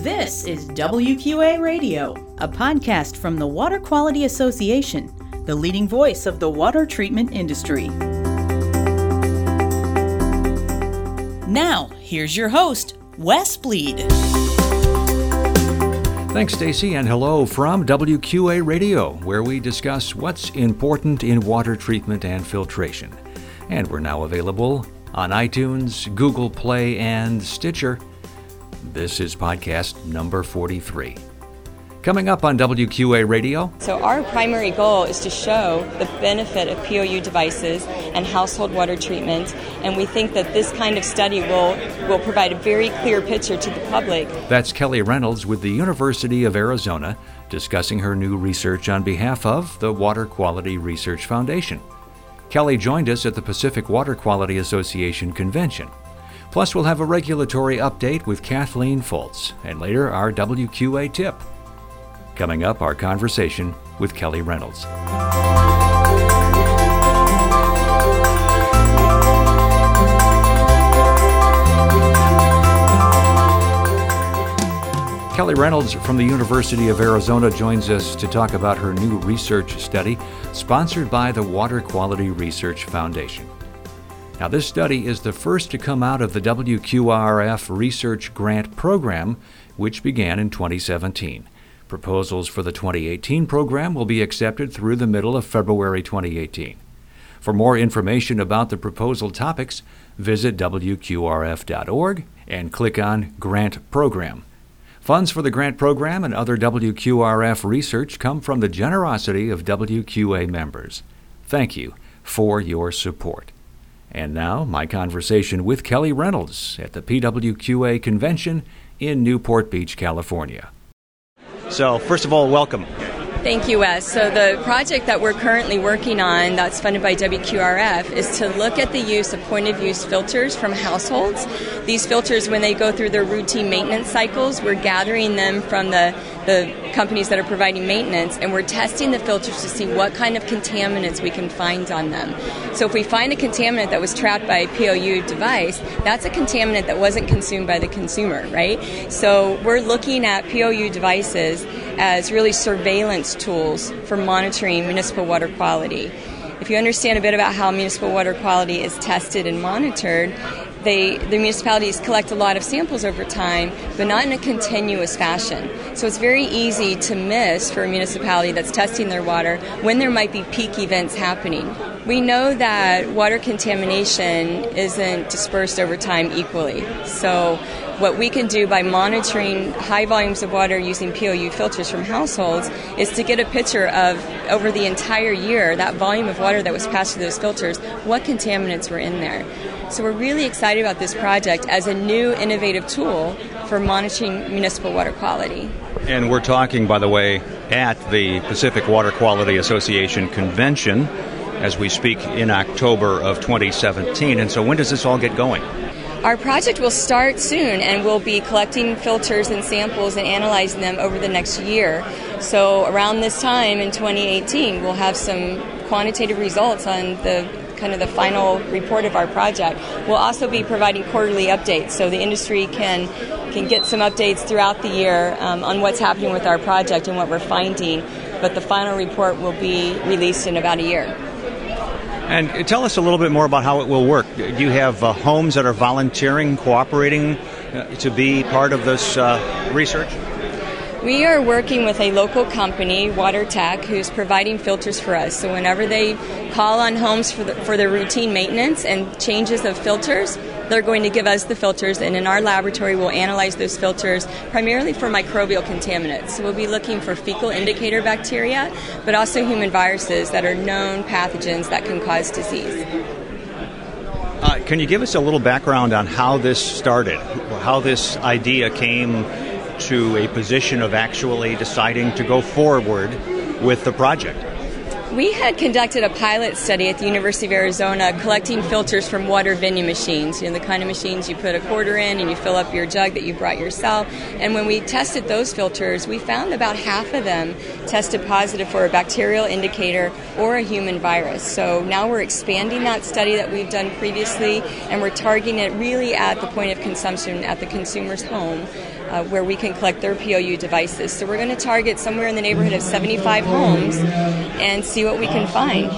This is WQA Radio, a podcast from the Water Quality Association, the leading voice of the water treatment industry. Now, here's your host, Wes Bleed. Thanks, Stacy, and hello from WQA Radio, where we discuss what's important in water treatment and filtration. And we're now available on iTunes, Google Play, and Stitcher. This is podcast number 43. Coming up on WQA Radio. So, our primary goal is to show the benefit of POU devices and household water treatment, and we think that this kind of study will, will provide a very clear picture to the public. That's Kelly Reynolds with the University of Arizona discussing her new research on behalf of the Water Quality Research Foundation. Kelly joined us at the Pacific Water Quality Association convention. Plus, we'll have a regulatory update with Kathleen Foltz, and later our WQA tip. Coming up, our conversation with Kelly Reynolds. Kelly Reynolds from the University of Arizona joins us to talk about her new research study sponsored by the Water Quality Research Foundation. Now, this study is the first to come out of the WQRF Research Grant Program, which began in 2017. Proposals for the 2018 program will be accepted through the middle of February 2018. For more information about the proposal topics, visit WQRF.org and click on Grant Program. Funds for the grant program and other WQRF research come from the generosity of WQA members. Thank you for your support. And now, my conversation with Kelly Reynolds at the PWQA convention in Newport Beach, California. So, first of all, welcome. Thank you, Wes. So, the project that we're currently working on, that's funded by WQRF, is to look at the use of point of use filters from households. These filters, when they go through their routine maintenance cycles, we're gathering them from the, the companies that are providing maintenance and we're testing the filters to see what kind of contaminants we can find on them. So, if we find a contaminant that was trapped by a POU device, that's a contaminant that wasn't consumed by the consumer, right? So, we're looking at POU devices as really surveillance tools for monitoring municipal water quality. If you understand a bit about how municipal water quality is tested and monitored, they, the municipalities collect a lot of samples over time, but not in a continuous fashion. So it's very easy to miss for a municipality that's testing their water when there might be peak events happening. We know that water contamination isn't dispersed over time equally. So what we can do by monitoring high volumes of water using POU filters from households is to get a picture of over the entire year that volume of water that was passed through those filters, what contaminants were in there. So we're really excited about this project as a new innovative tool for monitoring municipal water quality. And we're talking, by the way, at the Pacific Water Quality Association convention as we speak in October of 2017. And so when does this all get going? Our project will start soon and we'll be collecting filters and samples and analyzing them over the next year. So around this time in 2018, we'll have some quantitative results on the kind of the final report of our project. We'll also be providing quarterly updates so the industry can can get some updates throughout the year um, on what's happening with our project and what we're finding. But the final report will be released in about a year. And tell us a little bit more about how it will work. Do you have uh, homes that are volunteering, cooperating uh, to be part of this uh, research? We are working with a local company, WaterTech, who's providing filters for us. So whenever they call on homes for, the, for their routine maintenance and changes of filters, they're going to give us the filters, and in our laboratory, we'll analyze those filters primarily for microbial contaminants. So we'll be looking for fecal indicator bacteria, but also human viruses that are known pathogens that can cause disease. Uh, can you give us a little background on how this started, how this idea came to a position of actually deciding to go forward with the project? We had conducted a pilot study at the University of Arizona collecting filters from water vending machines, you know, the kind of machines you put a quarter in and you fill up your jug that you brought yourself. And when we tested those filters, we found about half of them tested positive for a bacterial indicator or a human virus. So now we're expanding that study that we've done previously and we're targeting it really at the point of consumption at the consumer's home uh, where we can collect their POU devices. So we're going to target somewhere in the neighborhood of 75 homes and see what we can find.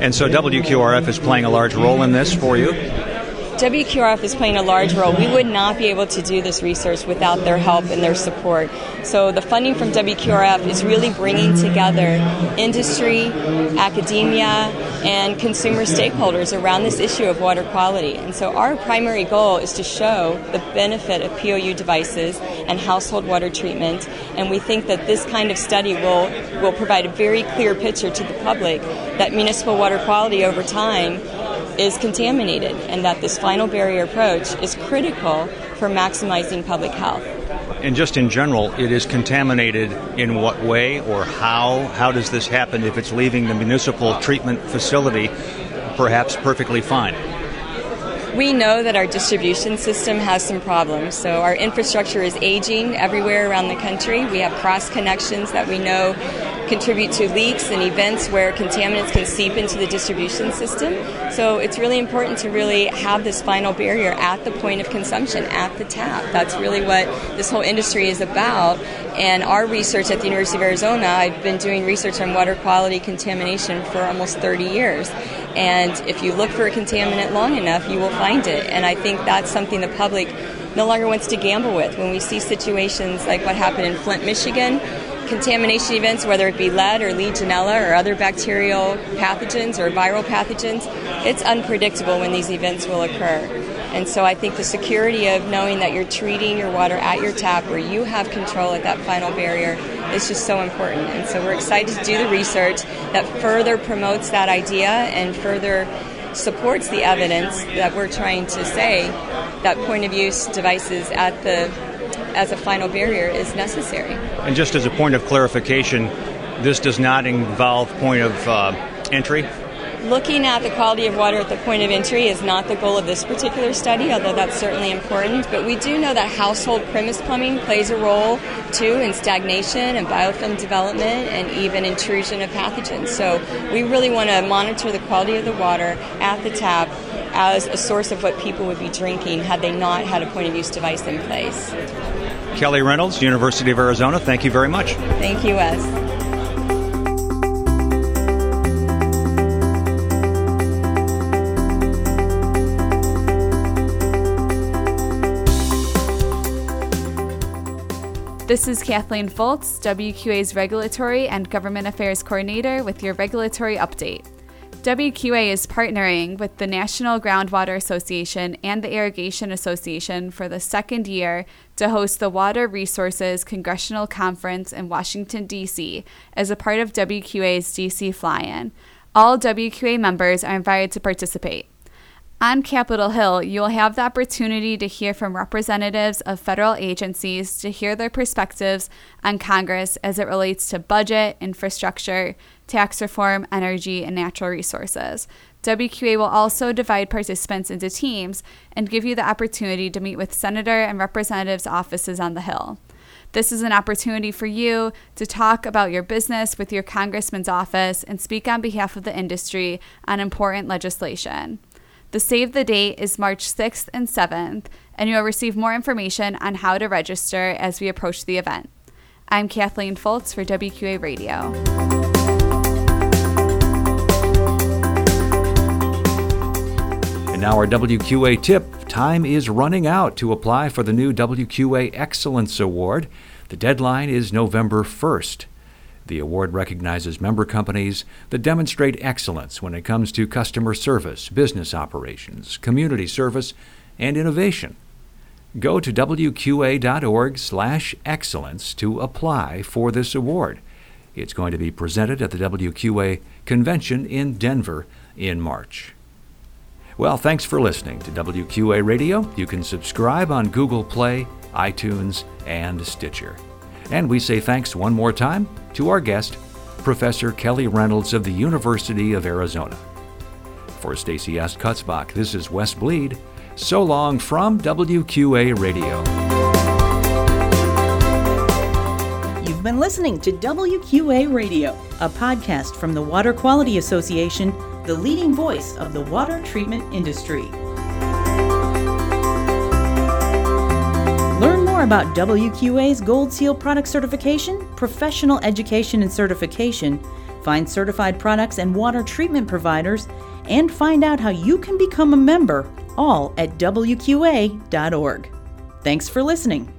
And so WQRF is playing a large role in this for you? WQRF is playing a large role. We would not be able to do this research without their help and their support. So the funding from WQRF is really bringing together industry, academia, and consumer stakeholders around this issue of water quality. And so our primary goal is to show the benefit of POU devices and household water treatment. And we think that this kind of study will, will provide a very clear picture to the public that municipal water quality over time is contaminated and that this final barrier approach is critical for maximizing public health. And just in general, it is contaminated in what way or how? How does this happen if it's leaving the municipal treatment facility perhaps perfectly fine? We know that our distribution system has some problems. So, our infrastructure is aging everywhere around the country. We have cross connections that we know contribute to leaks and events where contaminants can seep into the distribution system. So it's really important to really have this final barrier at the point of consumption, at the tap. That's really what this whole industry is about. And our research at the University of Arizona, I've been doing research on water quality contamination for almost 30 years. And if you look for a contaminant long enough, you will find it. And I think that's something the public no longer wants to gamble with. When we see situations like what happened in Flint, Michigan, contamination events, whether it be lead or Legionella or other bacterial pathogens or viral pathogens, it's unpredictable when these events will occur. And so I think the security of knowing that you're treating your water at your tap where you have control at that final barrier is just so important. And so we're excited to do the research that further promotes that idea and further supports the evidence that we're trying to say that point of use devices at the as a final barrier is necessary. And just as a point of clarification, this does not involve point of uh, entry? Looking at the quality of water at the point of entry is not the goal of this particular study, although that's certainly important. But we do know that household premise plumbing plays a role too in stagnation and biofilm development and even intrusion of pathogens. So we really want to monitor the quality of the water at the tap as a source of what people would be drinking had they not had a point of use device in place. Kelly Reynolds, University of Arizona, thank you very much. Thank you, Wes. This is Kathleen Foltz, WQA's Regulatory and Government Affairs Coordinator, with your regulatory update. WQA is partnering with the National Groundwater Association and the Irrigation Association for the second year to host the Water Resources Congressional Conference in Washington, D.C., as a part of WQA's D.C. fly in. All WQA members are invited to participate. On Capitol Hill, you will have the opportunity to hear from representatives of federal agencies to hear their perspectives on Congress as it relates to budget, infrastructure, tax reform, energy, and natural resources. WQA will also divide participants into teams and give you the opportunity to meet with senator and representatives' offices on the Hill. This is an opportunity for you to talk about your business with your congressman's office and speak on behalf of the industry on important legislation. The save the date is March 6th and 7th, and you'll receive more information on how to register as we approach the event. I'm Kathleen Foltz for WQA Radio. And now, our WQA tip time is running out to apply for the new WQA Excellence Award. The deadline is November 1st. The award recognizes member companies that demonstrate excellence when it comes to customer service, business operations, community service, and innovation. Go to wqa.org/excellence to apply for this award. It's going to be presented at the WQA convention in Denver in March. Well, thanks for listening to WQA Radio. You can subscribe on Google Play, iTunes, and Stitcher. And we say thanks one more time to our guest, Professor Kelly Reynolds of the University of Arizona. For Stacy S. Kutzbach, this is Wes Bleed. So long from WQA Radio. You've been listening to WQA Radio, a podcast from the Water Quality Association, the leading voice of the water treatment industry. More about WQA's Gold Seal product certification, professional education and certification, find certified products and water treatment providers, and find out how you can become a member, all at WQA.org. Thanks for listening.